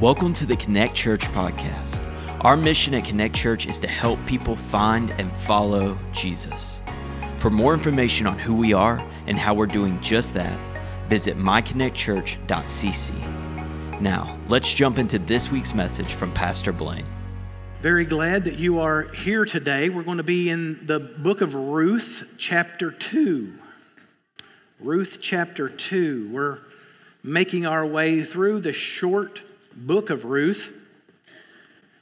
Welcome to the Connect Church podcast. Our mission at Connect Church is to help people find and follow Jesus. For more information on who we are and how we're doing just that, visit myconnectchurch.cc. Now, let's jump into this week's message from Pastor Blaine. Very glad that you are here today. We're going to be in the book of Ruth, chapter 2. Ruth, chapter 2. We're making our way through the short book of Ruth,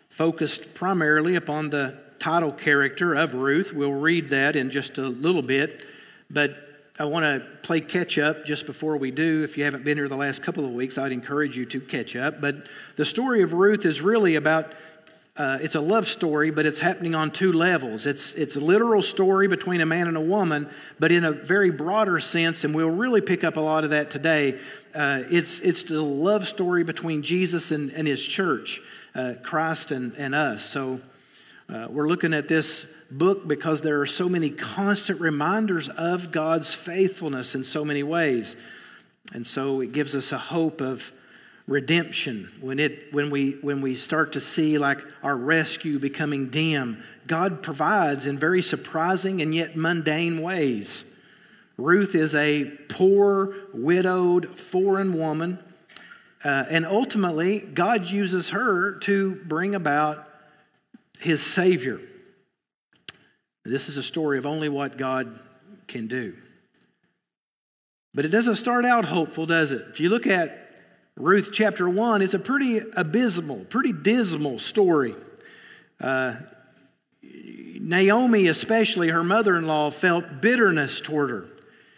focused primarily upon the title character of Ruth. We'll read that in just a little bit, but I want to play catch up just before we do. If you haven't been here the last couple of weeks, I'd encourage you to catch up. But the story of Ruth is really about uh, it's a love story, but it's happening on two levels. It's, it's a literal story between a man and a woman, but in a very broader sense, and we'll really pick up a lot of that today. Uh, it's, it's the love story between Jesus and, and his church, uh, Christ and, and us. So uh, we're looking at this book because there are so many constant reminders of God's faithfulness in so many ways. And so it gives us a hope of redemption. When it when we when we start to see like our rescue becoming dim god provides in very surprising and yet mundane ways. Ruth is a poor widowed foreign woman uh, and ultimately god uses her to bring about his savior. This is a story of only what god can do. But it doesn't start out hopeful does it? If you look at Ruth chapter 1 is a pretty abysmal, pretty dismal story. Uh, Naomi, especially her mother in law, felt bitterness toward her.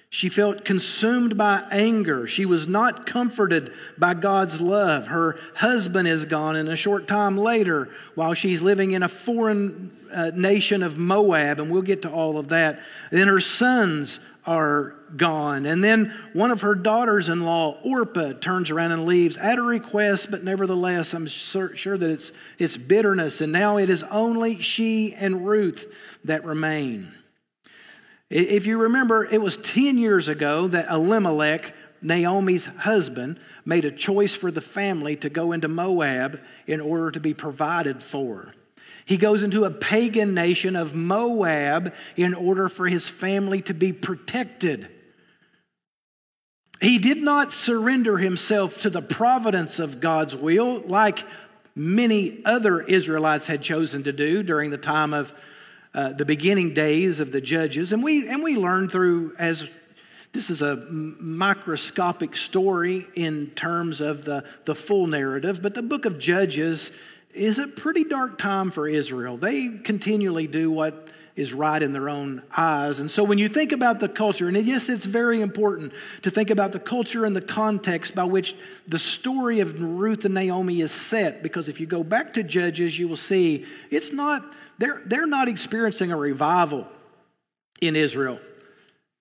She felt consumed by anger. She was not comforted by God's love. Her husband is gone, and a short time later, while she's living in a foreign uh, nation of Moab, and we'll get to all of that, then her sons are gone. And then one of her daughters in law, Orpah, turns around and leaves at a request, but nevertheless, I'm sure, that it's, it's bitterness. And now it is only she and Ruth that remain. If you remember, it was 10 years ago that Elimelech, Naomi's husband, made a choice for the family to go into Moab in order to be provided for. He goes into a pagan nation of Moab in order for his family to be protected. He did not surrender himself to the providence of God's will like many other Israelites had chosen to do during the time of uh, the beginning days of the judges. And we, and we learn through, as this is a microscopic story in terms of the, the full narrative, but the book of Judges is a pretty dark time for Israel. They continually do what is right in their own eyes. And so when you think about the culture, and yes, it's very important to think about the culture and the context by which the story of Ruth and Naomi is set, because if you go back to Judges, you will see it's not, they're, they're not experiencing a revival in Israel.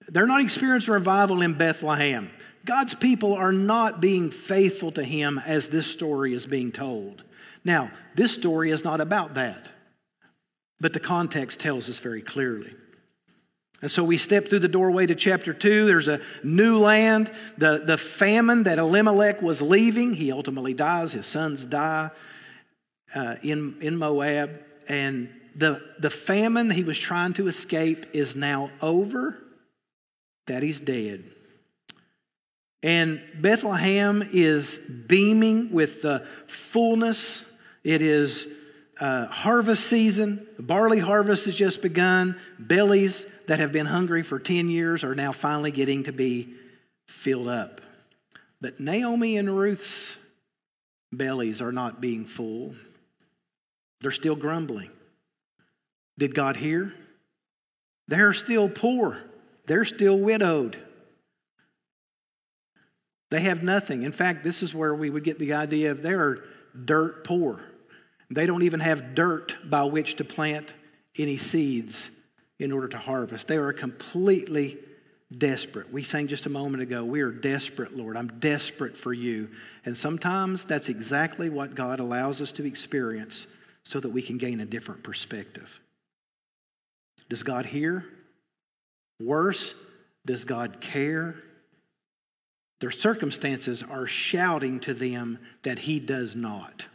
They're not experiencing a revival in Bethlehem. God's people are not being faithful to Him as this story is being told. Now, this story is not about that, but the context tells us very clearly. And so we step through the doorway to chapter 2. There's a new land. The, the famine that Elimelech was leaving, he ultimately dies. His sons die uh, in, in Moab. And the, the famine he was trying to escape is now over. Daddy's dead. And Bethlehem is beaming with the fullness it is uh, harvest season. Barley harvest has just begun. Bellies that have been hungry for 10 years are now finally getting to be filled up. But Naomi and Ruth's bellies are not being full, they're still grumbling. Did God hear? They're still poor, they're still widowed. They have nothing. In fact, this is where we would get the idea of they're dirt poor. They don't even have dirt by which to plant any seeds in order to harvest. They are completely desperate. We sang just a moment ago, we are desperate, Lord. I'm desperate for you. And sometimes that's exactly what God allows us to experience so that we can gain a different perspective. Does God hear? Worse, does God care? Their circumstances are shouting to them that he does not.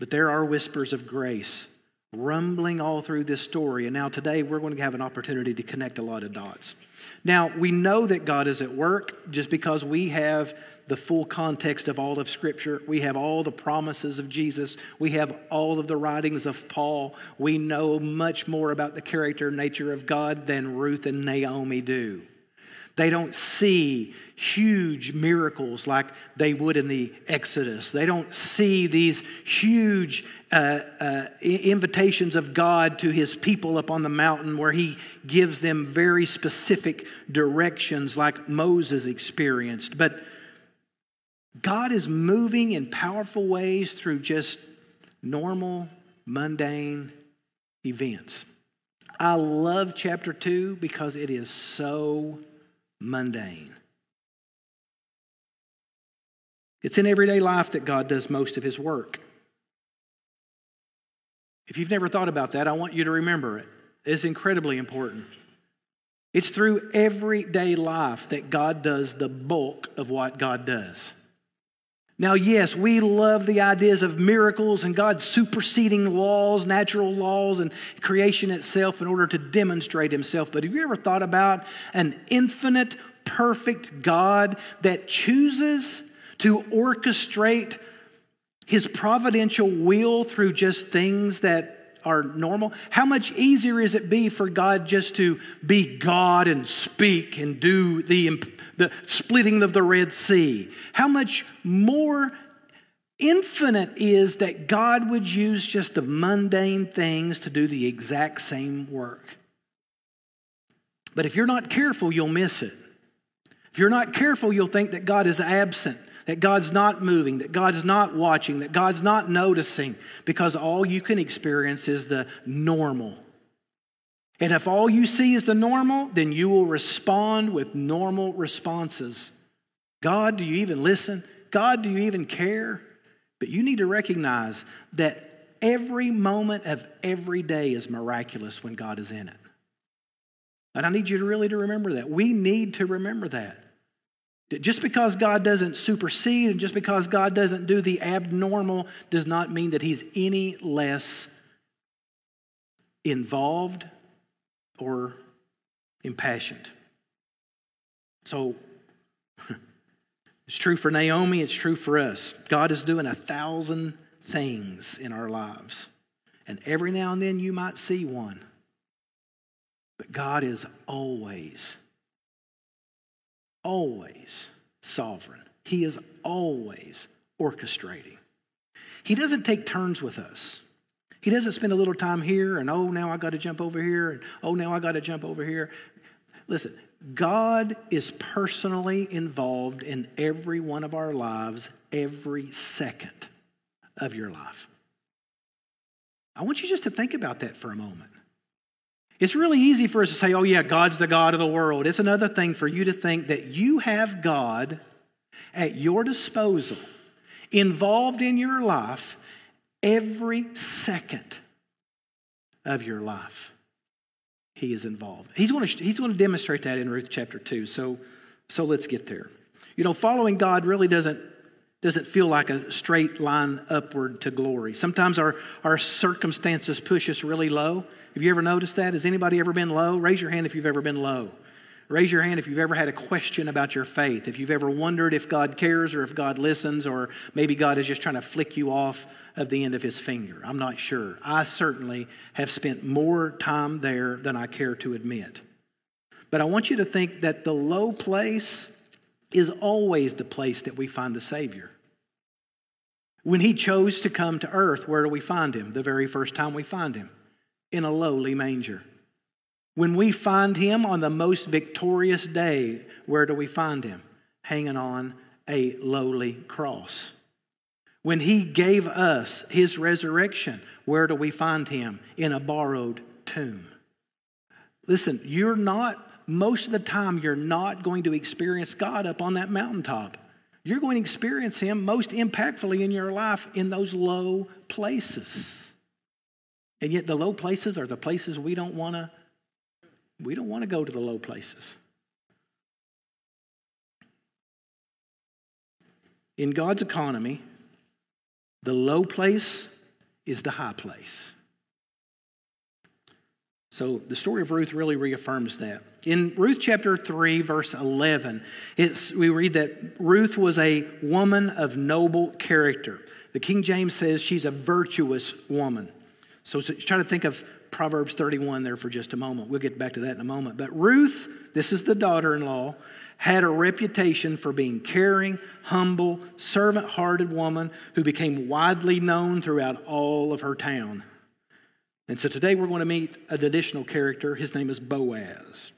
But there are whispers of grace rumbling all through this story. And now today we're going to have an opportunity to connect a lot of dots. Now, we know that God is at work just because we have the full context of all of Scripture. We have all the promises of Jesus. We have all of the writings of Paul. We know much more about the character and nature of God than Ruth and Naomi do. They don't see huge miracles like they would in the Exodus. They don't see these huge uh, uh, invitations of God to his people up on the mountain where he gives them very specific directions like Moses experienced. But God is moving in powerful ways through just normal, mundane events. I love chapter 2 because it is so mundane. It's in everyday life that God does most of his work. If you've never thought about that, I want you to remember it. It's incredibly important. It's through everyday life that God does the bulk of what God does. Now, yes, we love the ideas of miracles and God superseding laws, natural laws, and creation itself in order to demonstrate Himself. But have you ever thought about an infinite, perfect God that chooses to orchestrate His providential will through just things that are normal, how much easier is it be for God just to be God and speak and do the, the splitting of the Red Sea? How much more infinite is that God would use just the mundane things to do the exact same work? But if you're not careful, you'll miss it. If you're not careful, you'll think that God is absent that God's not moving, that God's not watching, that God's not noticing, because all you can experience is the normal. And if all you see is the normal, then you will respond with normal responses. God, do you even listen? God, do you even care? But you need to recognize that every moment of every day is miraculous when God is in it. And I need you to really to remember that. We need to remember that. Just because God doesn't supersede and just because God doesn't do the abnormal does not mean that He's any less involved or impassioned. So, it's true for Naomi, it's true for us. God is doing a thousand things in our lives. And every now and then you might see one. But God is always always sovereign, He is always orchestrating. He doesn't take turns with us. He doesn't spend a little time here and, oh, now I got to jump over here, and oh, now I got to jump over here. Listen, God is personally involved in every one of our lives every second of your life. I want you just to think about that for a moment. It's really easy for us to say, oh, yeah, God's the God of the world. It's another thing for you to think that you have God at your disposal, involved in your life every second of your life. He is involved. He's going to, he's going to demonstrate that in Ruth chapter 2. So, so let's get there. You know, following God really doesn't doesn't feel like a straight line upward to glory. Sometimes our, our circumstances push us really low. Have you ever noticed that? Has anybody ever been low? Raise your hand if you've ever been low. Raise your hand if you've ever had a question about your faith, if you've ever wondered if God cares or if God listens, or maybe God is just trying to flick you off of the end of his finger. I'm not sure. I certainly have spent more time there than I care to admit. But I want you to think that the low place is always the place that we find the Savior. When he chose to come to earth, where do we find him? The very first time we find him in a lowly manger. When we find him on the most victorious day, where do we find him? Hanging on a lowly cross. When he gave us his resurrection, where do we find him? In a borrowed tomb. Listen, you're not most of the time you're not going to experience God up on that mountaintop. You're going to experience Him most impactfully in your life in those low places. And yet, the low places are the places we don't want to. We don't want to go to the low places. in God's economy, the low place is the high place. So the story of Ruth really reaffirms that. In Ruth chapter 3, verse 11, it's, we read that Ruth was a woman of noble character. The King James says she's a virtuous woman. So, so try to think of Proverbs 31 there for just a moment. We'll get back to that in a moment. But Ruth, this is the daughter in law, had a reputation for being caring, humble, servant hearted woman who became widely known throughout all of her town. And so today we're going to meet an additional character. His name is Boaz.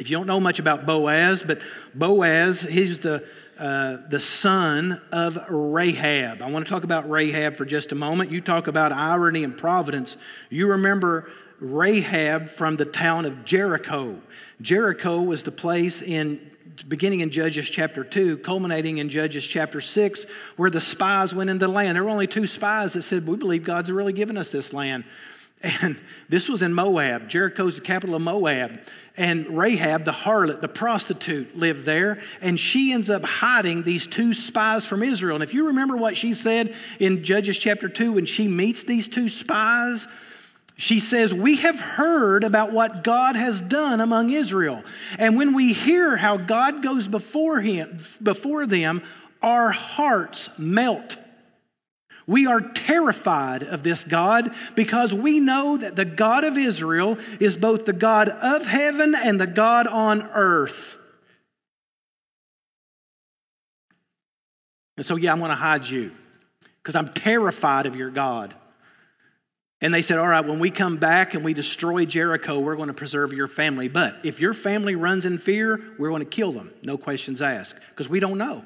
If you don't know much about Boaz, but Boaz, he's the, uh, the son of Rahab. I want to talk about Rahab for just a moment. You talk about irony and providence. You remember Rahab from the town of Jericho. Jericho was the place in beginning in Judges chapter 2, culminating in Judges chapter 6, where the spies went into the land. There were only two spies that said, We believe God's really given us this land. And this was in Moab. Jericho's the capital of Moab. And Rahab, the harlot, the prostitute, lived there. And she ends up hiding these two spies from Israel. And if you remember what she said in Judges chapter 2, when she meets these two spies, she says, We have heard about what God has done among Israel. And when we hear how God goes before, him, before them, our hearts melt. We are terrified of this God because we know that the God of Israel is both the God of heaven and the God on earth. And so, yeah, I'm going to hide you because I'm terrified of your God. And they said, All right, when we come back and we destroy Jericho, we're going to preserve your family. But if your family runs in fear, we're going to kill them. No questions asked because we don't know.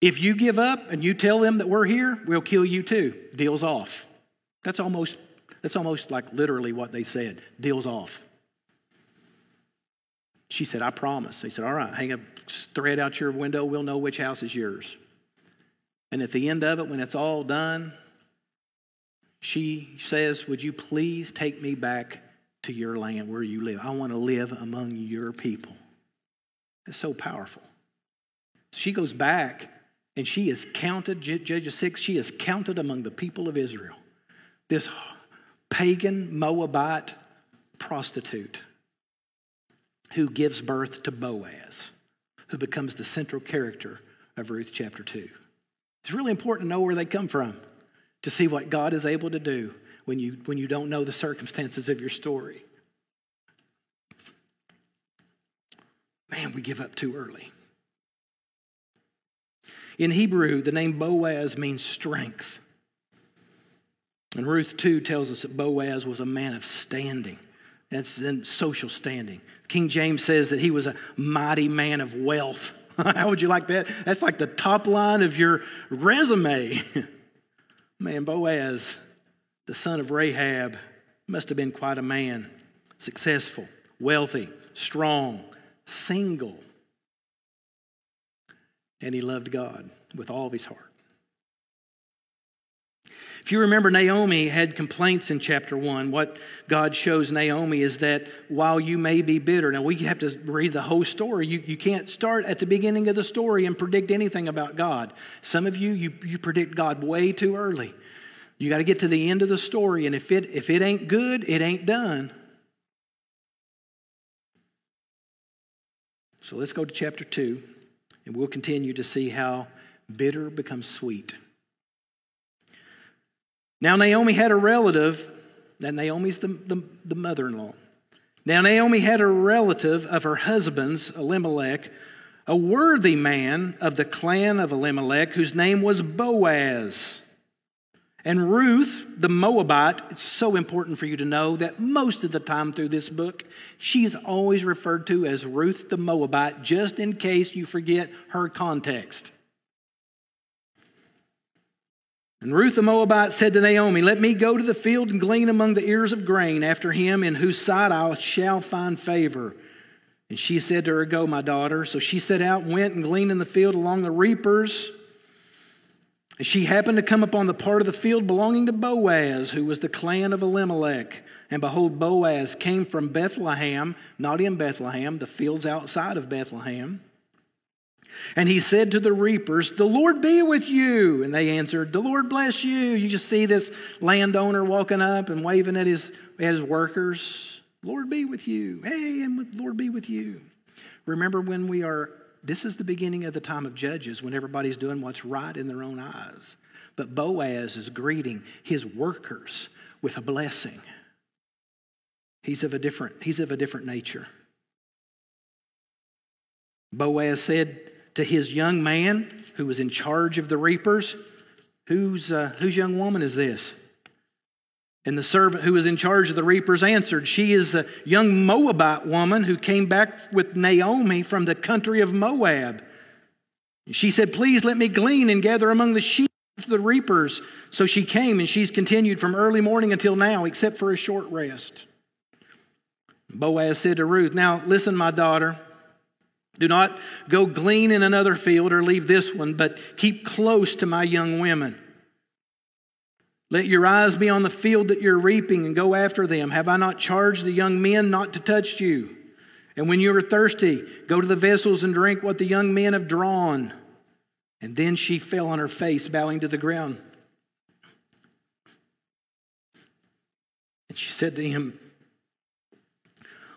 If you give up and you tell them that we're here, we'll kill you too. Deals off. That's almost, that's almost like literally what they said. Deals off. She said, I promise. They said, All right, hang a thread out your window. We'll know which house is yours. And at the end of it, when it's all done, she says, Would you please take me back to your land where you live? I want to live among your people. It's so powerful. She goes back and she is counted, Judges 6, she is counted among the people of Israel. This pagan Moabite prostitute who gives birth to Boaz, who becomes the central character of Ruth chapter 2. It's really important to know where they come from to see what God is able to do when you, when you don't know the circumstances of your story. Man, we give up too early. In Hebrew, the name Boaz means strength. And Ruth 2 tells us that Boaz was a man of standing. That's in social standing. King James says that he was a mighty man of wealth. How would you like that? That's like the top line of your resume. man, Boaz, the son of Rahab, must have been quite a man. Successful, wealthy, strong, single and he loved God with all of his heart. If you remember, Naomi had complaints in chapter one. What God shows Naomi is that while you may be bitter, now we have to read the whole story. You, you can't start at the beginning of the story and predict anything about God. Some of you, you, you predict God way too early. You got to get to the end of the story, and if it, if it ain't good, it ain't done. So let's go to chapter 2. And we'll continue to see how bitter becomes sweet. Now, Naomi had a relative, that Naomi's the, the, the mother in law. Now, Naomi had a relative of her husband's, Elimelech, a worthy man of the clan of Elimelech, whose name was Boaz. And Ruth, the Moabite, it's so important for you to know that most of the time through this book, she's always referred to as Ruth the Moabite, just in case you forget her context. And Ruth the Moabite said to Naomi, Let me go to the field and glean among the ears of grain after him in whose sight I shall find favor. And she said to her, Go, my daughter. So she set out and went and gleaned in the field along the reapers. And she happened to come upon the part of the field belonging to Boaz, who was the clan of Elimelech. And behold, Boaz came from Bethlehem, not in Bethlehem, the fields outside of Bethlehem. And he said to the reapers, The Lord be with you. And they answered, The Lord bless you. You just see this landowner walking up and waving at his, at his workers. Lord be with you. Hey, and Lord be with you. Remember when we are, this is the beginning of the time of Judges when everybody's doing what's right in their own eyes. But Boaz is greeting his workers with a blessing. He's of a different, he's of a different nature. Boaz said to his young man who was in charge of the reapers, Whose, uh, whose young woman is this? And the servant who was in charge of the reapers answered, She is a young Moabite woman who came back with Naomi from the country of Moab. She said, Please let me glean and gather among the sheep of the reapers. So she came, and she's continued from early morning until now, except for a short rest. Boaz said to Ruth, Now listen, my daughter. Do not go glean in another field or leave this one, but keep close to my young women. Let your eyes be on the field that you're reaping and go after them. Have I not charged the young men not to touch you? And when you are thirsty, go to the vessels and drink what the young men have drawn. And then she fell on her face, bowing to the ground. And she said to him,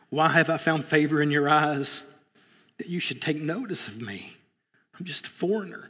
Why have I found favor in your eyes? that you should take notice of me. I'm just a foreigner.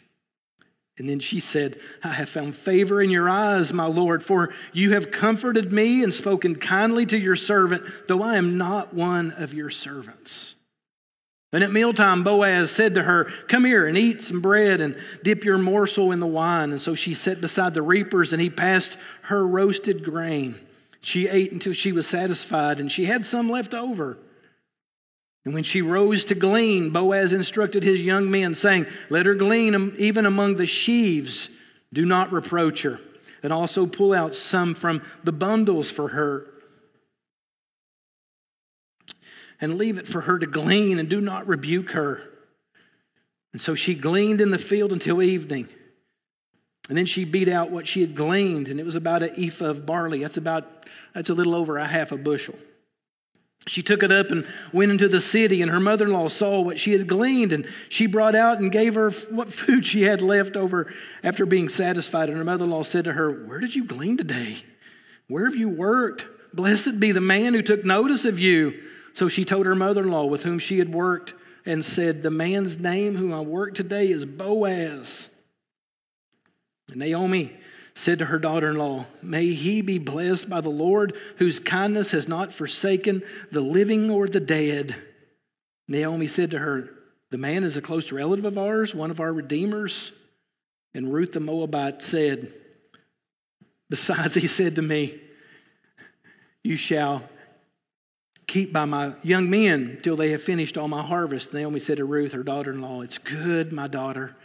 And then she said, I have found favor in your eyes, my Lord, for you have comforted me and spoken kindly to your servant, though I am not one of your servants. And at mealtime, Boaz said to her, Come here and eat some bread and dip your morsel in the wine. And so she sat beside the reapers, and he passed her roasted grain. She ate until she was satisfied, and she had some left over. And when she rose to glean, Boaz instructed his young men, saying, Let her glean even among the sheaves. Do not reproach her. And also pull out some from the bundles for her. And leave it for her to glean, and do not rebuke her. And so she gleaned in the field until evening. And then she beat out what she had gleaned, and it was about an ephah of barley. That's about, that's a little over a half a bushel. She took it up and went into the city, and her mother in law saw what she had gleaned, and she brought out and gave her what food she had left over after being satisfied. And her mother in law said to her, Where did you glean today? Where have you worked? Blessed be the man who took notice of you. So she told her mother in law with whom she had worked and said, The man's name whom I work today is Boaz. And Naomi said to her daughter in law, May he be blessed by the Lord, whose kindness has not forsaken the living or the dead. Naomi said to her, The man is a close relative of ours, one of our redeemers. And Ruth the Moabite said, Besides, he said to me, You shall keep by my young men till they have finished all my harvest. Naomi said to Ruth, her daughter in law, It's good, my daughter,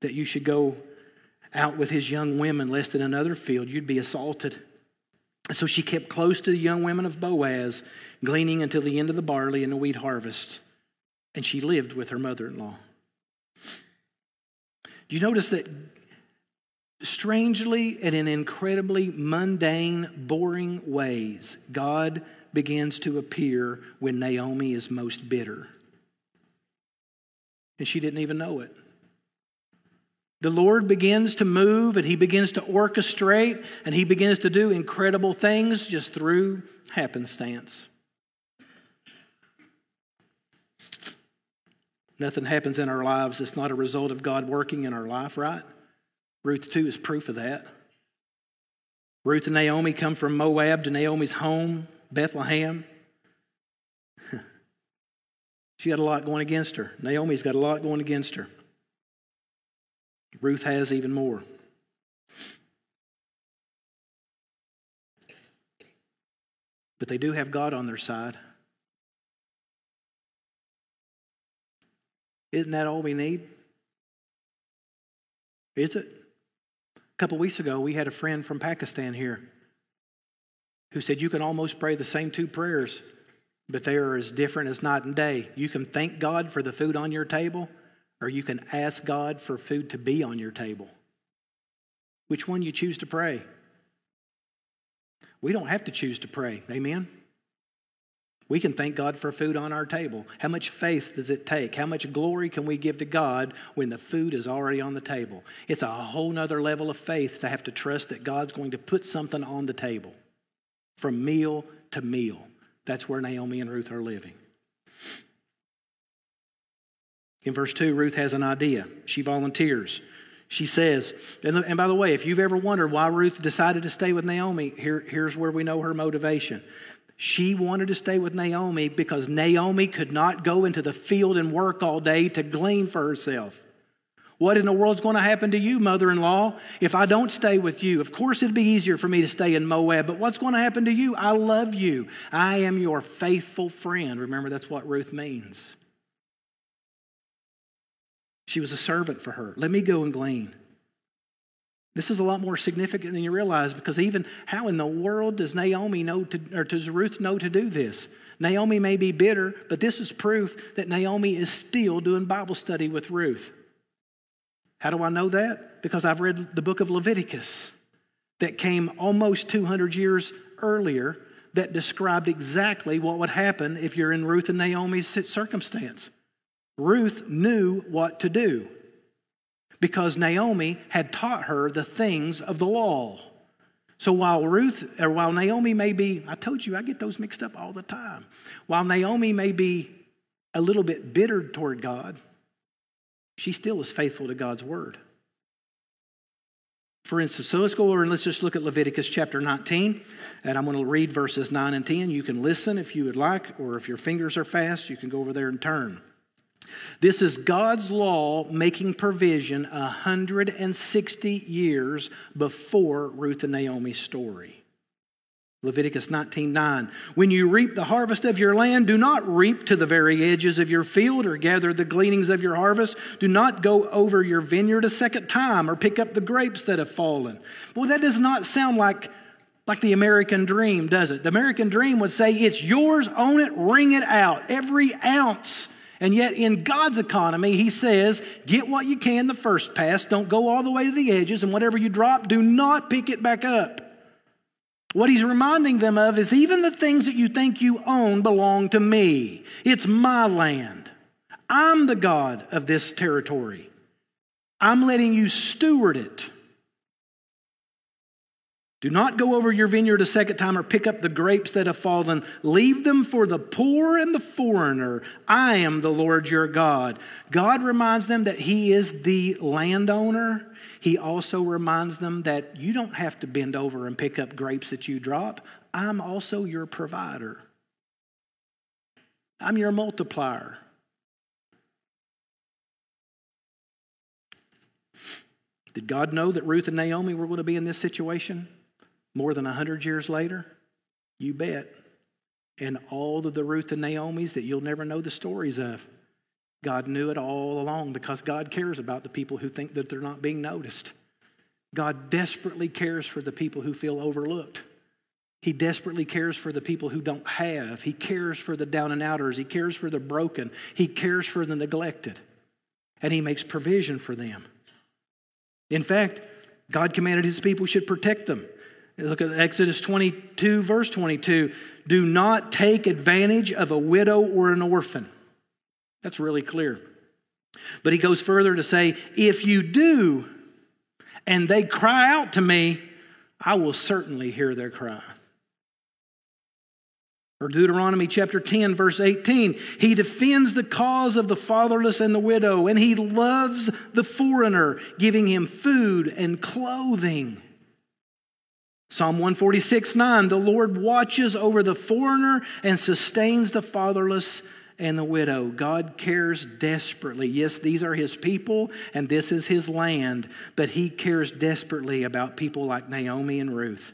that you should go out with his young women, lest in another field you'd be assaulted. So she kept close to the young women of Boaz, gleaning until the end of the barley and the wheat harvest. And she lived with her mother in law. Do you notice that strangely and in incredibly mundane, boring ways, God begins to appear when Naomi is most bitter? And she didn't even know it. The Lord begins to move and He begins to orchestrate and He begins to do incredible things just through happenstance. Nothing happens in our lives that's not a result of God working in our life, right? Ruth 2 is proof of that. Ruth and Naomi come from Moab to Naomi's home, Bethlehem. she got a lot going against her. Naomi's got a lot going against her. Ruth has even more. But they do have God on their side. Isn't that all we need? Is it? A couple weeks ago, we had a friend from Pakistan here who said you can almost pray the same two prayers, but they are as different as night and day. You can thank God for the food on your table, or you can ask God for food to be on your table. Which one you choose to pray? We don't have to choose to pray. Amen? We can thank God for food on our table. How much faith does it take? How much glory can we give to God when the food is already on the table? It's a whole nother level of faith to have to trust that God's going to put something on the table from meal to meal. That's where Naomi and Ruth are living. In verse 2, Ruth has an idea. She volunteers. She says, and by the way, if you've ever wondered why Ruth decided to stay with Naomi, here, here's where we know her motivation. She wanted to stay with Naomi because Naomi could not go into the field and work all day to glean for herself. What in the world's going to happen to you, mother in law, if I don't stay with you? Of course, it'd be easier for me to stay in Moab, but what's going to happen to you? I love you. I am your faithful friend. Remember, that's what Ruth means. She was a servant for her. Let me go and glean. This is a lot more significant than you realize because even how in the world does Naomi know to, or does Ruth know to do this? Naomi may be bitter, but this is proof that Naomi is still doing Bible study with Ruth. How do I know that? Because I've read the book of Leviticus that came almost 200 years earlier that described exactly what would happen if you're in Ruth and Naomi's circumstance. Ruth knew what to do because Naomi had taught her the things of the law. So while Ruth or while Naomi may be, I told you I get those mixed up all the time. While Naomi may be a little bit bitter toward God, she still is faithful to God's word. For instance, so let's go over and let's just look at Leviticus chapter 19. And I'm going to read verses 9 and 10. You can listen if you would like, or if your fingers are fast, you can go over there and turn. This is God's law making provision 160 years before Ruth and Naomi's story. Leviticus 19:9 When you reap the harvest of your land do not reap to the very edges of your field or gather the gleanings of your harvest do not go over your vineyard a second time or pick up the grapes that have fallen. Well that does not sound like like the American dream, does it? The American dream would say it's yours, own it, wring it out, every ounce. And yet, in God's economy, He says, get what you can the first pass, don't go all the way to the edges, and whatever you drop, do not pick it back up. What he's reminding them of is even the things that you think you own belong to me. It's my land. I'm the God of this territory. I'm letting you steward it. Do not go over your vineyard a second time or pick up the grapes that have fallen. Leave them for the poor and the foreigner. I am the Lord your God. God reminds them that He is the landowner he also reminds them that you don't have to bend over and pick up grapes that you drop. I'm also your provider, I'm your multiplier. Did God know that Ruth and Naomi were going to be in this situation more than 100 years later? You bet. And all of the Ruth and Naomi's that you'll never know the stories of. God knew it all along because God cares about the people who think that they're not being noticed. God desperately cares for the people who feel overlooked. He desperately cares for the people who don't have. He cares for the down and outers. He cares for the broken. He cares for the neglected. And He makes provision for them. In fact, God commanded His people should protect them. Look at Exodus 22, verse 22. Do not take advantage of a widow or an orphan. That's really clear. But he goes further to say, if you do, and they cry out to me, I will certainly hear their cry. Or Deuteronomy chapter 10, verse 18. He defends the cause of the fatherless and the widow, and he loves the foreigner, giving him food and clothing. Psalm 146, 9. The Lord watches over the foreigner and sustains the fatherless and the widow. God cares desperately. Yes, these are his people and this is his land, but he cares desperately about people like Naomi and Ruth.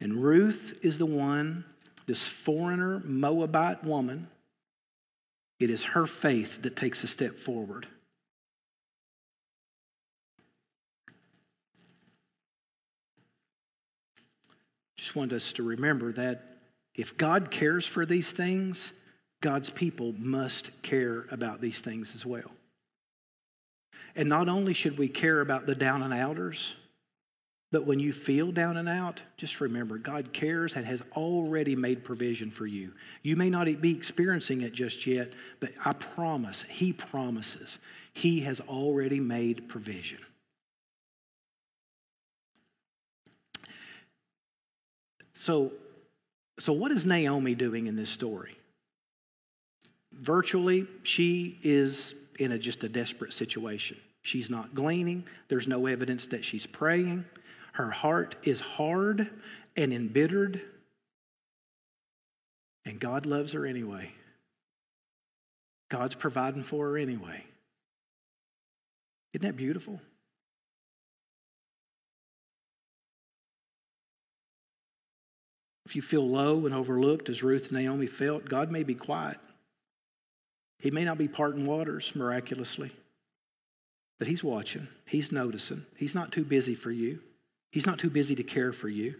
And Ruth is the one, this foreigner Moabite woman, it is her faith that takes a step forward. Just want us to remember that if God cares for these things, God's people must care about these things as well. And not only should we care about the down and outers, but when you feel down and out, just remember God cares and has already made provision for you. You may not be experiencing it just yet, but I promise, He promises, He has already made provision. So, so what is Naomi doing in this story? Virtually, she is in a, just a desperate situation. She's not gleaning. There's no evidence that she's praying. Her heart is hard and embittered. And God loves her anyway. God's providing for her anyway. Isn't that beautiful? If you feel low and overlooked, as Ruth and Naomi felt, God may be quiet. He may not be parting waters miraculously, but He's watching, He's noticing. He's not too busy for you, He's not too busy to care for you.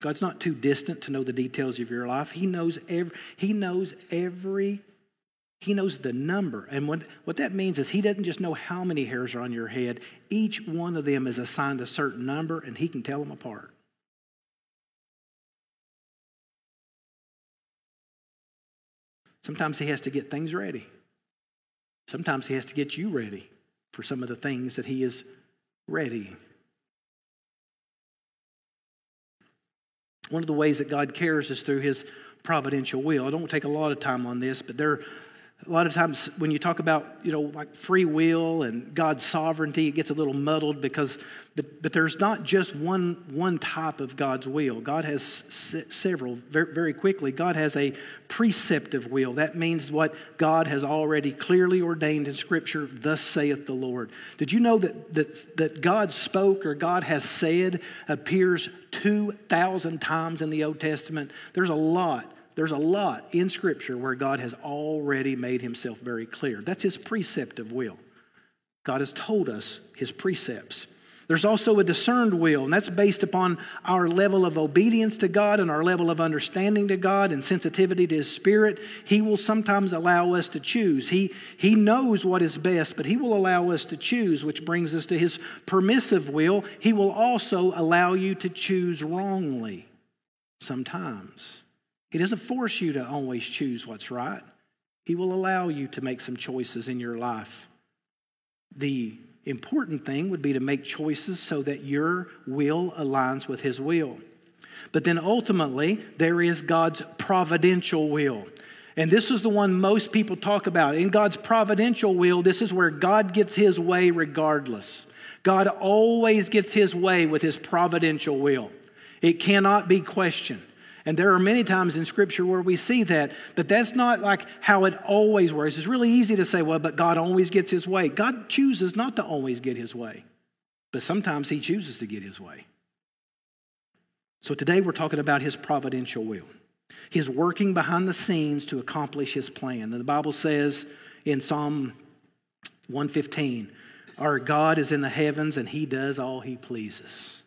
God's not too distant to know the details of your life. He knows every, he knows every, he knows the number. And what, what that means is he doesn't just know how many hairs are on your head. Each one of them is assigned a certain number and he can tell them apart. Sometimes he has to get things ready. Sometimes he has to get you ready for some of the things that he is ready. One of the ways that God cares is through his providential will. I don't take a lot of time on this, but there a lot of times when you talk about you know like free will and god's sovereignty it gets a little muddled because but, but there's not just one one type of god's will. God has s- several. Very, very quickly god has a preceptive will. That means what god has already clearly ordained in scripture thus saith the lord. Did you know that that, that god spoke or god has said appears 2000 times in the old testament? There's a lot there's a lot in Scripture where God has already made himself very clear. That's his preceptive will. God has told us his precepts. There's also a discerned will, and that's based upon our level of obedience to God and our level of understanding to God and sensitivity to His Spirit. He will sometimes allow us to choose. He, he knows what is best, but He will allow us to choose, which brings us to His permissive will. He will also allow you to choose wrongly sometimes. He doesn't force you to always choose what's right. He will allow you to make some choices in your life. The important thing would be to make choices so that your will aligns with His will. But then ultimately, there is God's providential will. And this is the one most people talk about. In God's providential will, this is where God gets His way regardless. God always gets His way with His providential will, it cannot be questioned. And there are many times in Scripture where we see that, but that's not like how it always works. It's really easy to say, well, but God always gets his way. God chooses not to always get his way, but sometimes he chooses to get his way. So today we're talking about his providential will. He's working behind the scenes to accomplish his plan. And the Bible says in Psalm 115, our God is in the heavens and he does all he pleases.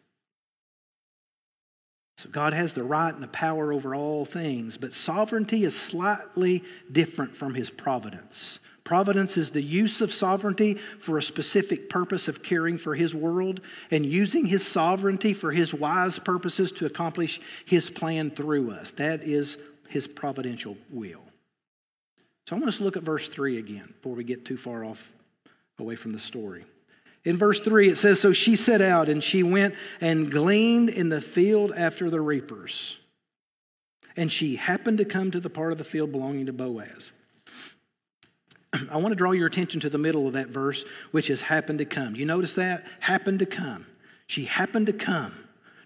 So God has the right and the power over all things, but sovereignty is slightly different from his providence. Providence is the use of sovereignty for a specific purpose of caring for his world and using his sovereignty for his wise purposes to accomplish his plan through us. That is his providential will. So I want us to look at verse 3 again before we get too far off away from the story. In verse 3, it says So she set out and she went and gleaned in the field after the reapers. And she happened to come to the part of the field belonging to Boaz. I want to draw your attention to the middle of that verse, which is happened to come. You notice that? Happened to come. She happened to come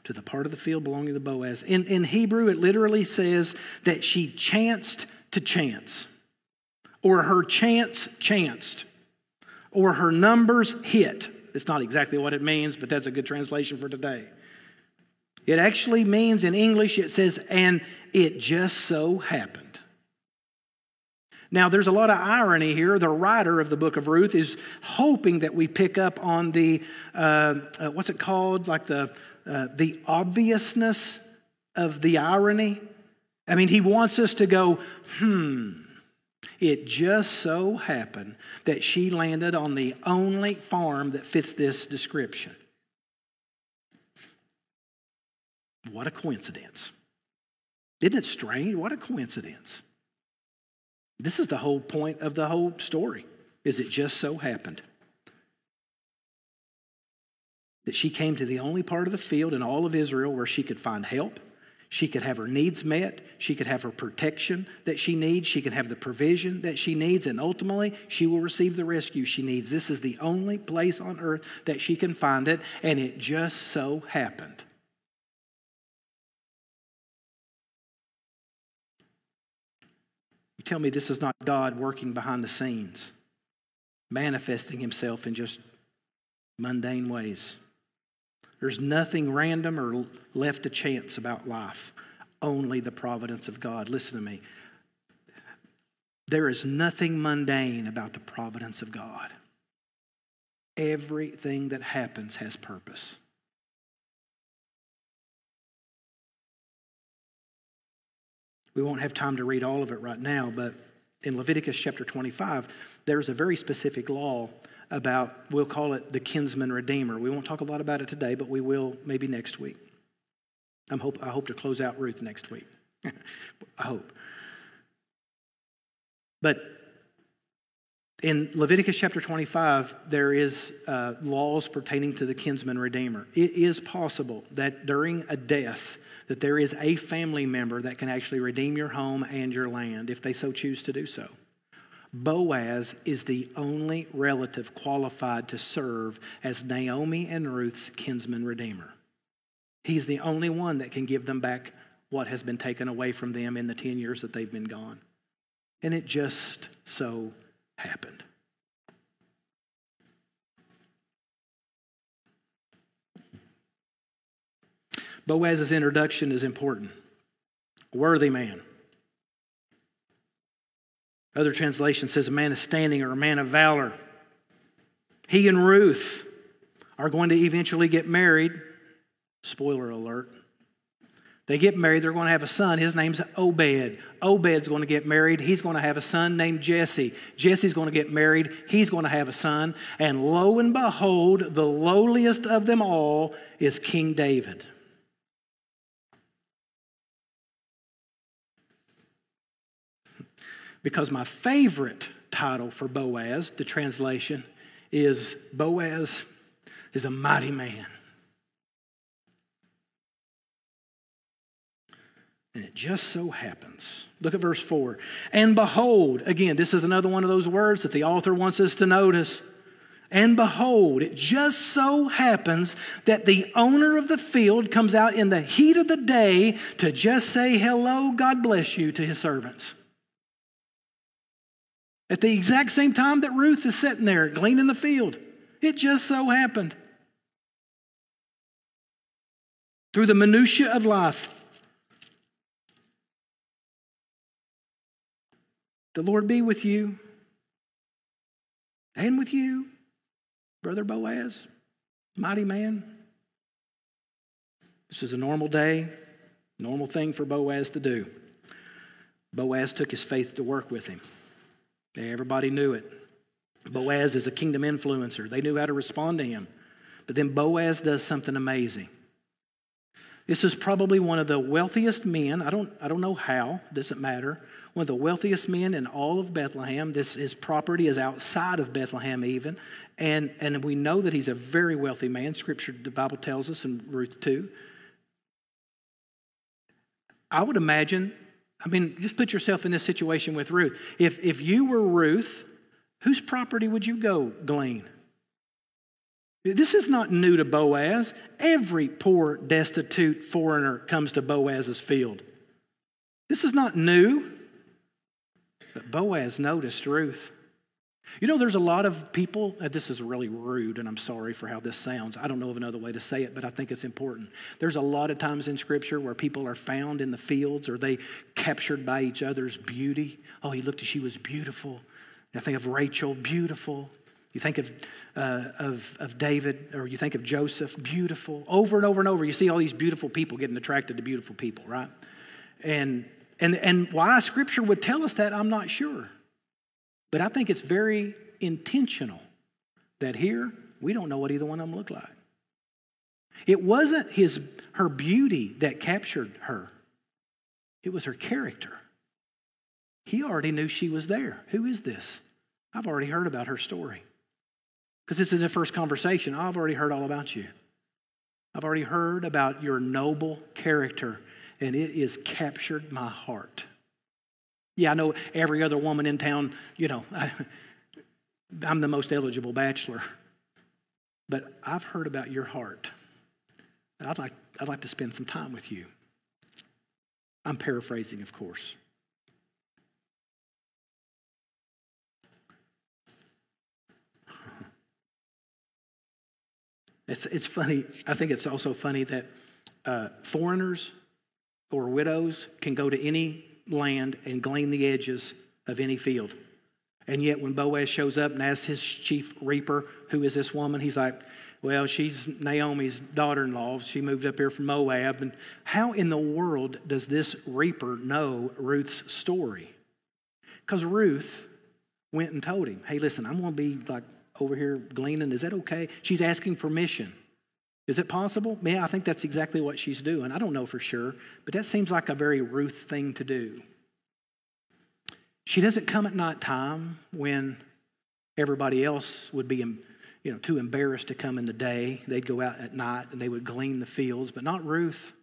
to the part of the field belonging to Boaz. In, in Hebrew, it literally says that she chanced to chance, or her chance chanced or her numbers hit. It's not exactly what it means, but that's a good translation for today. It actually means in English, it says, and it just so happened. Now, there's a lot of irony here. The writer of the book of Ruth is hoping that we pick up on the, uh, uh, what's it called? Like the, uh, the obviousness of the irony? I mean, he wants us to go, hmm, it just so happened that she landed on the only farm that fits this description. What a coincidence. Isn't it strange? What a coincidence. This is the whole point of the whole story. Is it just so happened that she came to the only part of the field in all of Israel where she could find help, she could have her needs met, she could have her protection that she needs, she can have the provision that she needs, and ultimately she will receive the rescue she needs. This is the only place on earth that she can find it, and it just so happened. You tell me this is not God working behind the scenes, manifesting himself in just mundane ways. There's nothing random or left to chance about life, only the providence of God. Listen to me. There is nothing mundane about the providence of God. Everything that happens has purpose. We won't have time to read all of it right now, but in Leviticus chapter 25, there's a very specific law about, we'll call it the kinsman redeemer. We won't talk a lot about it today, but we will maybe next week. I'm hope, I hope to close out Ruth next week. I hope. But in Leviticus chapter 25, there is uh, laws pertaining to the kinsman redeemer. It is possible that during a death, that there is a family member that can actually redeem your home and your land if they so choose to do so. Boaz is the only relative qualified to serve as Naomi and Ruth's kinsman redeemer. He's the only one that can give them back what has been taken away from them in the 10 years that they've been gone. And it just so happened. Boaz's introduction is important. Worthy man. Other translation says a man of standing or a man of valor. He and Ruth are going to eventually get married. Spoiler alert. They get married, they're going to have a son. His name's Obed. Obed's going to get married. He's going to have a son named Jesse. Jesse's going to get married. He's going to have a son. And lo and behold, the lowliest of them all is King David. Because my favorite title for Boaz, the translation, is Boaz is a mighty man. And it just so happens. Look at verse 4. And behold, again, this is another one of those words that the author wants us to notice. And behold, it just so happens that the owner of the field comes out in the heat of the day to just say, Hello, God bless you, to his servants. At the exact same time that Ruth is sitting there gleaning the field. It just so happened. Through the minutiae of life, the Lord be with you and with you, Brother Boaz, mighty man. This is a normal day, normal thing for Boaz to do. Boaz took his faith to work with him. Everybody knew it. Boaz is a kingdom influencer. They knew how to respond to him. But then Boaz does something amazing. This is probably one of the wealthiest men. I don't, I don't know how, doesn't matter. One of the wealthiest men in all of Bethlehem. This his property is outside of Bethlehem even. And, and we know that he's a very wealthy man. Scripture, the Bible tells us in Ruth 2. I would imagine I mean, just put yourself in this situation with Ruth. If, if you were Ruth, whose property would you go glean? This is not new to Boaz. Every poor, destitute foreigner comes to Boaz's field. This is not new. But Boaz noticed Ruth. You know, there's a lot of people, uh, this is really rude, and I'm sorry for how this sounds. I don't know of another way to say it, but I think it's important. There's a lot of times in Scripture where people are found in the fields or they captured by each other's beauty. Oh, he looked, as she was beautiful. I think of Rachel, beautiful. You think of, uh, of, of David or you think of Joseph, beautiful. Over and over and over, you see all these beautiful people getting attracted to beautiful people, right? And, and, and why Scripture would tell us that, I'm not sure. But I think it's very intentional that here we don't know what either one of them look like. It wasn't his, her beauty that captured her, it was her character. He already knew she was there. Who is this? I've already heard about her story. Because this is the first conversation. I've already heard all about you. I've already heard about your noble character, and it has captured my heart. Yeah, I know every other woman in town, you know, I, I'm the most eligible bachelor. But I've heard about your heart. I'd like, I'd like to spend some time with you. I'm paraphrasing, of course. It's, it's funny. I think it's also funny that uh, foreigners or widows can go to any land and glean the edges of any field. And yet, when Boaz shows up and asks his chief reaper, Who is this woman? He's like, Well, she's Naomi's daughter in law. She moved up here from Moab. And how in the world does this reaper know Ruth's story? Because Ruth went and told him, Hey, listen, I'm going to be like over here gleaning. Is that okay? She's asking permission. Is it possible? Yeah, I think that's exactly what she's doing. I don't know for sure, but that seems like a very Ruth thing to do. She doesn't come at night time when everybody else would be you know, too embarrassed to come in the day. They'd go out at night and they would glean the fields, but not Ruth.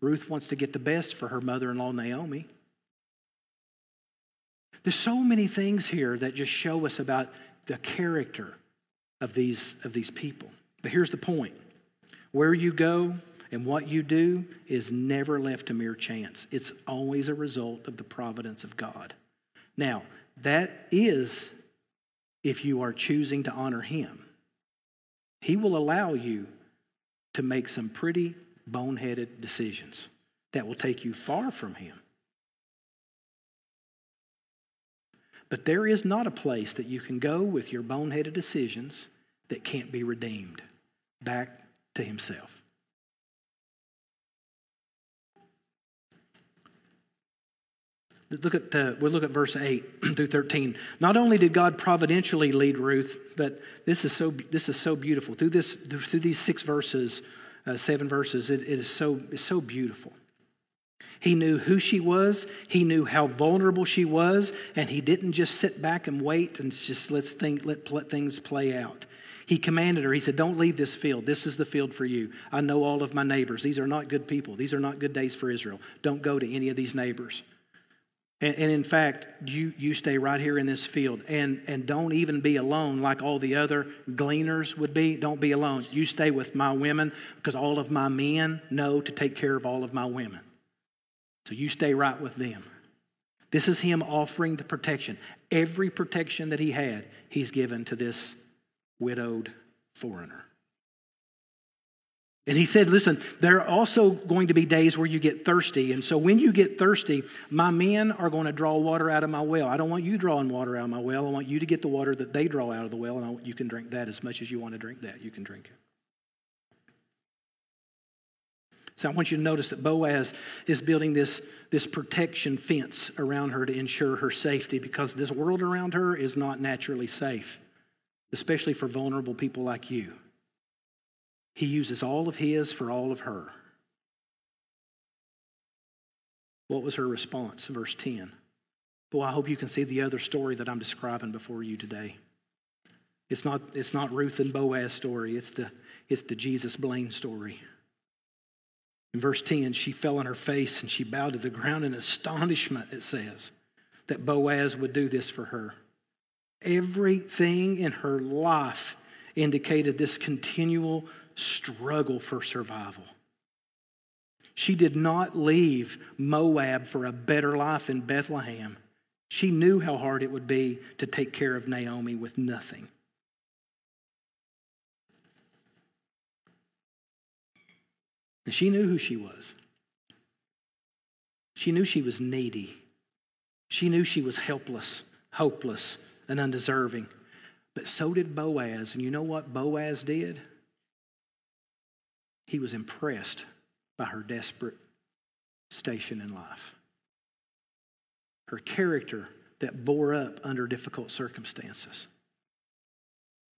Ruth wants to get the best for her mother in law, Naomi. There's so many things here that just show us about the character of these, of these people. But here's the point where you go and what you do is never left to mere chance, it's always a result of the providence of God. Now, that is if you are choosing to honor Him. He will allow you to make some pretty boneheaded decisions that will take you far from Him. But there is not a place that you can go with your boneheaded decisions that can't be redeemed back to Himself. Look at uh, we'll look at verse 8 through 13. Not only did God providentially lead Ruth, but this is so this is so beautiful. Through this through these six verses, uh, seven verses, it, it is so it's so beautiful. He knew who she was, he knew how vulnerable she was, and he didn't just sit back and wait and just let's think let, let things play out. He commanded her, he said, Don't leave this field. This is the field for you. I know all of my neighbors. These are not good people. These are not good days for Israel. Don't go to any of these neighbors. And, and, in fact, you, you stay right here in this field and, and don't even be alone like all the other gleaners would be. Don't be alone. You stay with my women because all of my men know to take care of all of my women. So you stay right with them. This is him offering the protection. Every protection that he had, he's given to this widowed foreigner. And he said, Listen, there are also going to be days where you get thirsty. And so when you get thirsty, my men are going to draw water out of my well. I don't want you drawing water out of my well. I want you to get the water that they draw out of the well, and you can drink that as much as you want to drink that. You can drink it. So I want you to notice that Boaz is building this, this protection fence around her to ensure her safety because this world around her is not naturally safe, especially for vulnerable people like you. He uses all of his for all of her. What was her response? Verse 10. Well, I hope you can see the other story that I'm describing before you today. It's not, it's not Ruth and Boaz story, it's the, it's the Jesus Blaine story. In verse 10, she fell on her face and she bowed to the ground in astonishment, it says, that Boaz would do this for her. Everything in her life indicated this continual struggle for survival. She did not leave Moab for a better life in Bethlehem. She knew how hard it would be to take care of Naomi with nothing. And she knew who she was. She knew she was needy. She knew she was helpless, hopeless, and undeserving. But so did Boaz. And you know what Boaz did? He was impressed by her desperate station in life, her character that bore up under difficult circumstances.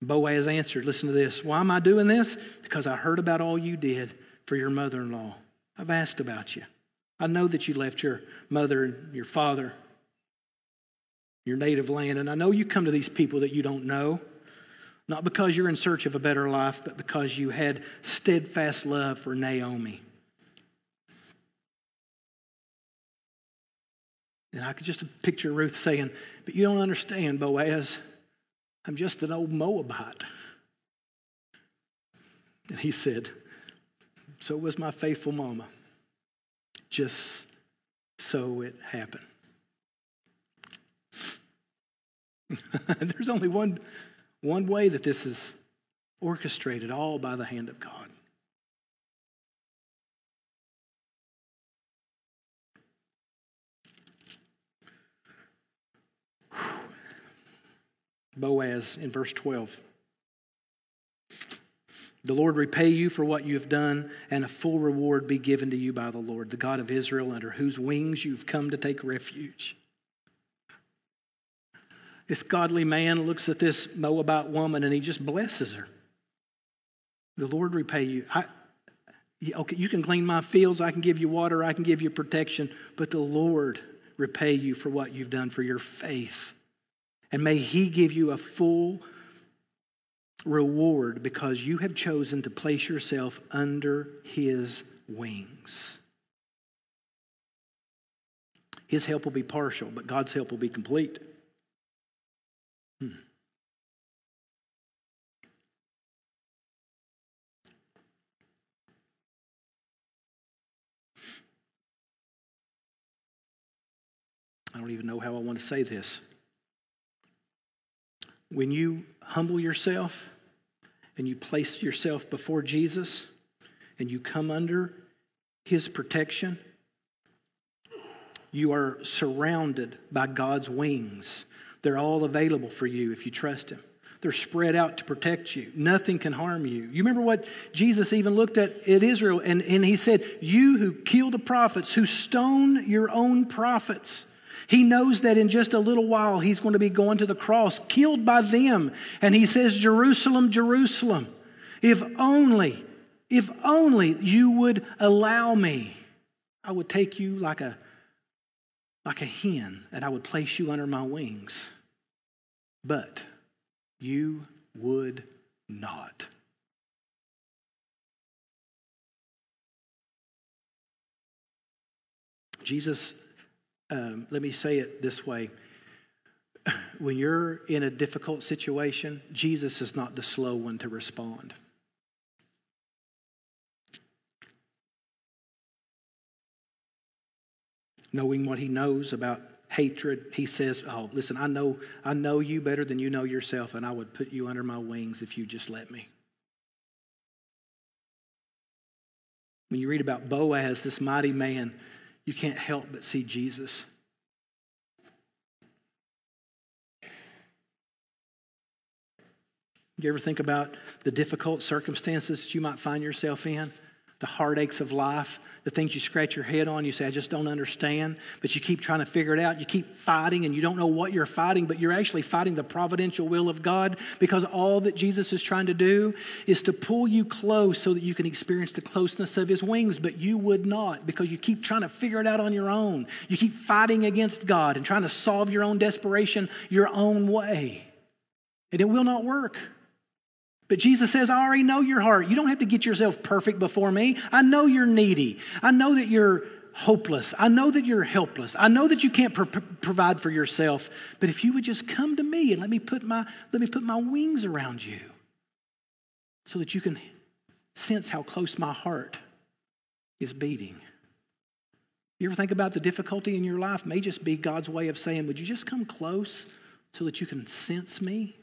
Boaz answered, Listen to this. Why am I doing this? Because I heard about all you did for your mother in law. I've asked about you. I know that you left your mother and your father, your native land, and I know you come to these people that you don't know, not because you're in search of a better life, but because you had steadfast love for Naomi. And I could just picture Ruth saying, But you don't understand, Boaz. I'm just an old Moabite. And he said, So was my faithful mama. Just so it happened. There's only one, one way that this is orchestrated, all by the hand of God. Boaz in verse 12. The Lord repay you for what you have done, and a full reward be given to you by the Lord, the God of Israel, under whose wings you've come to take refuge. This godly man looks at this Moabite woman and he just blesses her. The Lord repay you. I, okay, you can glean my fields, I can give you water, I can give you protection, but the Lord repay you for what you've done for your faith and may He give you a full reward because you have chosen to place yourself under His wings. His help will be partial, but God's help will be complete. Hmm. I don't even know how I want to say this. When you humble yourself and you place yourself before Jesus and you come under his protection, you are surrounded by God's wings. They're all available for you if you trust him. They're spread out to protect you. Nothing can harm you. You remember what Jesus even looked at at Israel and, and he said, You who kill the prophets, who stone your own prophets. He knows that in just a little while he's going to be going to the cross, killed by them. And he says, Jerusalem, Jerusalem, if only, if only you would allow me, I would take you like a, like a hen and I would place you under my wings. But you would not. Jesus um, let me say it this way. When you're in a difficult situation, Jesus is not the slow one to respond. Knowing what he knows about hatred, he says, Oh, listen, I know, I know you better than you know yourself, and I would put you under my wings if you just let me. When you read about Boaz, this mighty man you can't help but see Jesus. You ever think about the difficult circumstances that you might find yourself in? The heartaches of life, the things you scratch your head on, you say, I just don't understand, but you keep trying to figure it out. You keep fighting and you don't know what you're fighting, but you're actually fighting the providential will of God because all that Jesus is trying to do is to pull you close so that you can experience the closeness of his wings, but you would not because you keep trying to figure it out on your own. You keep fighting against God and trying to solve your own desperation your own way, and it will not work. But Jesus says, I already know your heart. You don't have to get yourself perfect before me. I know you're needy. I know that you're hopeless. I know that you're helpless. I know that you can't pro- provide for yourself. But if you would just come to me and let me put my let me put my wings around you so that you can sense how close my heart is beating. You ever think about the difficulty in your life may just be God's way of saying, Would you just come close so that you can sense me?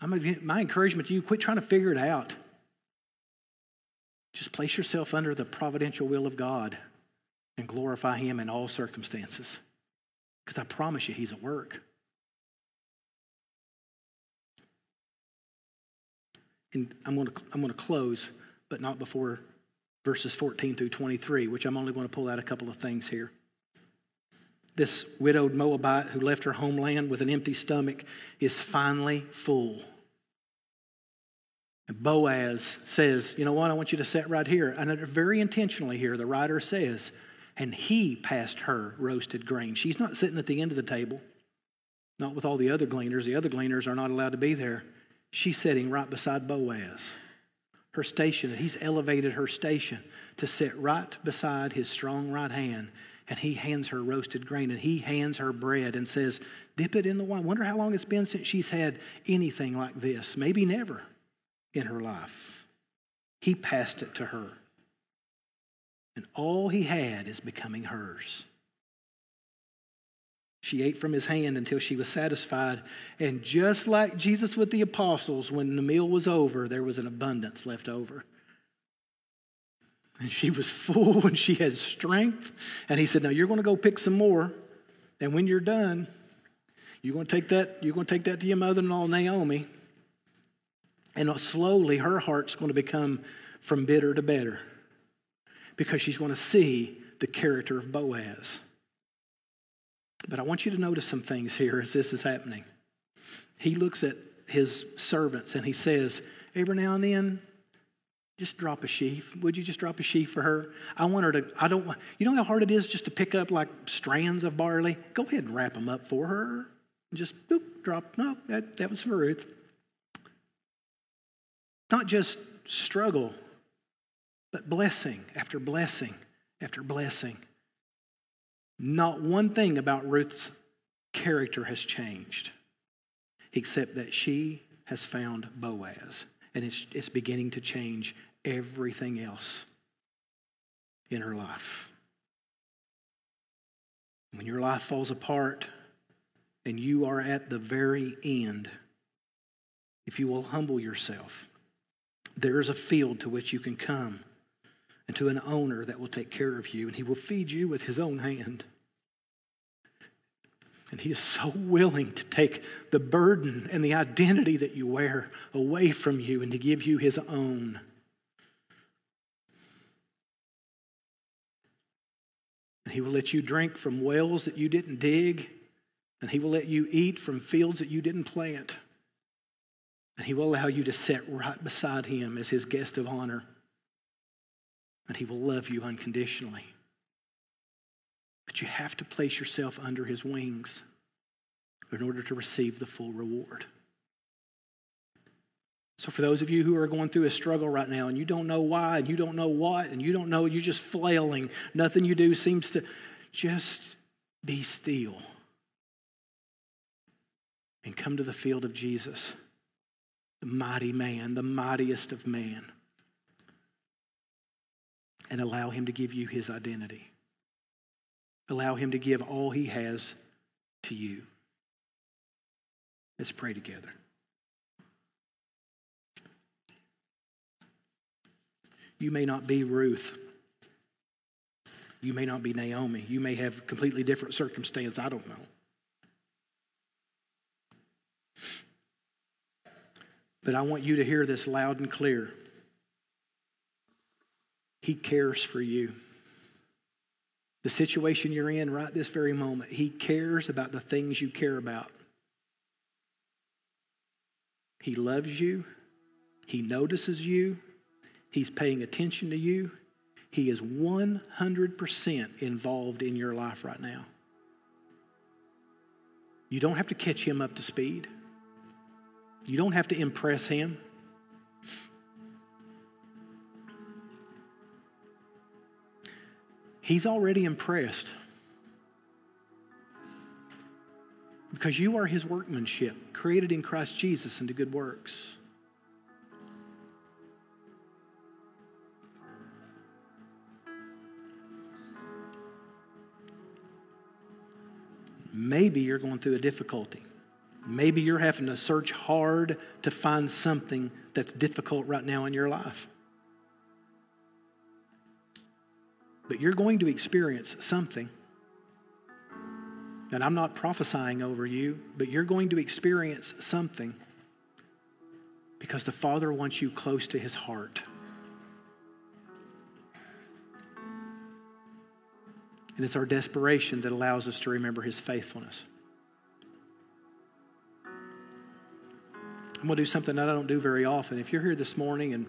I'm, my encouragement to you quit trying to figure it out. Just place yourself under the providential will of God and glorify Him in all circumstances. Because I promise you, He's at work. And I'm going to, I'm going to close, but not before verses 14 through 23, which I'm only going to pull out a couple of things here. This widowed Moabite who left her homeland with an empty stomach is finally full. And Boaz says, You know what? I want you to sit right here. And very intentionally here, the writer says, and he passed her roasted grain. She's not sitting at the end of the table, not with all the other gleaners. The other gleaners are not allowed to be there. She's sitting right beside Boaz. Her station, he's elevated her station to sit right beside his strong right hand and he hands her roasted grain and he hands her bread and says, Dip it in the wine. Wonder how long it's been since she's had anything like this. Maybe never in her life. He passed it to her. And all he had is becoming hers. She ate from his hand until she was satisfied. And just like Jesus with the apostles, when the meal was over, there was an abundance left over. And she was full and she had strength. And he said, Now you're going to go pick some more. And when you're done, you're going to take that, you're going to take that to your mother-in-law Naomi. And slowly her heart's going to become from bitter to better because she's going to see the character of Boaz. But I want you to notice some things here as this is happening. He looks at his servants and he says, Every now and then, just drop a sheaf. Would you just drop a sheaf for her? I want her to, I don't want, you know how hard it is just to pick up like strands of barley? Go ahead and wrap them up for her. Just boop, drop. No, that, that was for Ruth. Not just struggle, but blessing after blessing after blessing. Not one thing about Ruth's character has changed, except that she has found Boaz. And it's, it's beginning to change everything else in her life. When your life falls apart and you are at the very end, if you will humble yourself, there is a field to which you can come and to an owner that will take care of you, and he will feed you with his own hand. And he is so willing to take the burden and the identity that you wear away from you and to give you his own. And he will let you drink from wells that you didn't dig, and he will let you eat from fields that you didn't plant. And he will allow you to sit right beside him as his guest of honor. And he will love you unconditionally. But you have to place yourself under his wings in order to receive the full reward. So, for those of you who are going through a struggle right now and you don't know why and you don't know what and you don't know, you're just flailing, nothing you do seems to just be still and come to the field of Jesus, the mighty man, the mightiest of man, and allow him to give you his identity. Allow him to give all he has to you. Let's pray together. You may not be Ruth. You may not be Naomi. You may have completely different circumstance. I don't know. But I want you to hear this loud and clear. He cares for you. The situation you're in right this very moment, He cares about the things you care about. He loves you. He notices you. He's paying attention to you. He is 100% involved in your life right now. You don't have to catch him up to speed. You don't have to impress him. He's already impressed. Because you are his workmanship, created in Christ Jesus into good works. Maybe you're going through a difficulty. Maybe you're having to search hard to find something that's difficult right now in your life. But you're going to experience something. And I'm not prophesying over you, but you're going to experience something because the Father wants you close to his heart. And it's our desperation that allows us to remember his faithfulness. I'm going to do something that I don't do very often. If you're here this morning and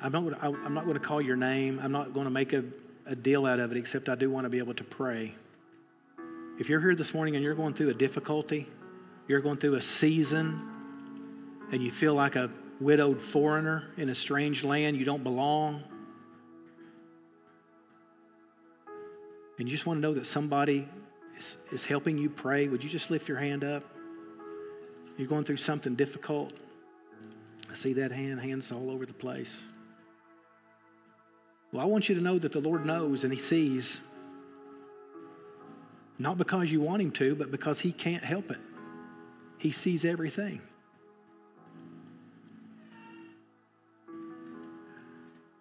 I'm not, I'm not going to call your name, I'm not going to make a, a deal out of it, except I do want to be able to pray. If you're here this morning and you're going through a difficulty, you're going through a season, and you feel like a widowed foreigner in a strange land, you don't belong, and you just want to know that somebody is, is helping you pray, would you just lift your hand up? You're going through something difficult. I see that hand, hands all over the place. Well, I want you to know that the Lord knows and He sees. Not because you want Him to, but because He can't help it. He sees everything.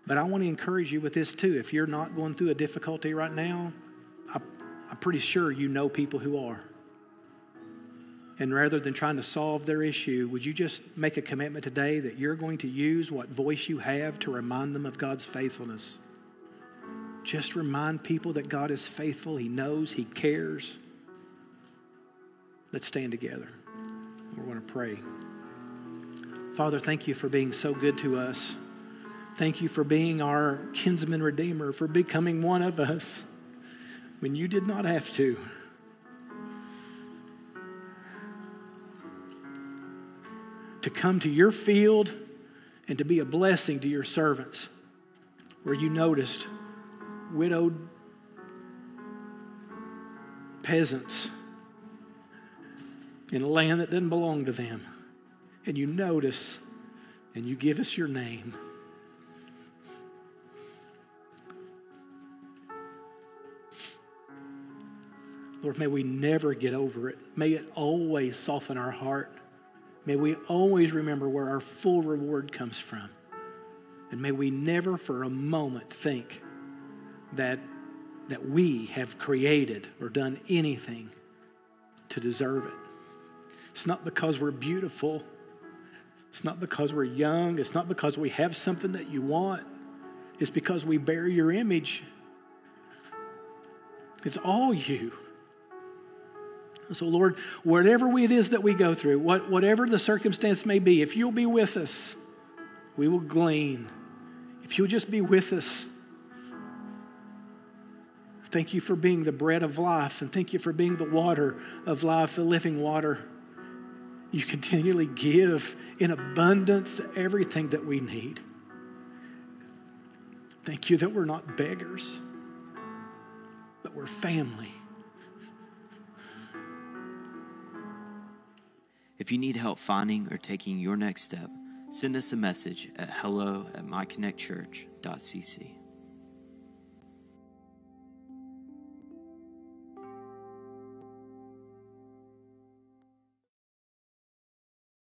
But I want to encourage you with this too. If you're not going through a difficulty right now, I, am pretty sure you know people who are. And rather than trying to solve their issue, would you just make a commitment today that you're going to use what voice you have to remind them of God's faithfulness? Just remind people that God is faithful, He knows, He cares. Let's stand together. We're going to pray. Father, thank you for being so good to us. Thank you for being our kinsman redeemer, for becoming one of us when you did not have to. to come to your field and to be a blessing to your servants, where you noticed widowed peasants in a land that didn't belong to them. And you notice and you give us your name. Lord, may we never get over it. May it always soften our heart. May we always remember where our full reward comes from. And may we never for a moment think that, that we have created or done anything to deserve it. It's not because we're beautiful. It's not because we're young. It's not because we have something that you want. It's because we bear your image. It's all you. So, Lord, whatever it is that we go through, what, whatever the circumstance may be, if you'll be with us, we will glean. If you'll just be with us, thank you for being the bread of life, and thank you for being the water of life, the living water. You continually give in abundance everything that we need. Thank you that we're not beggars, but we're family. If you need help finding or taking your next step, send us a message at hello at myconnectchurch.cc.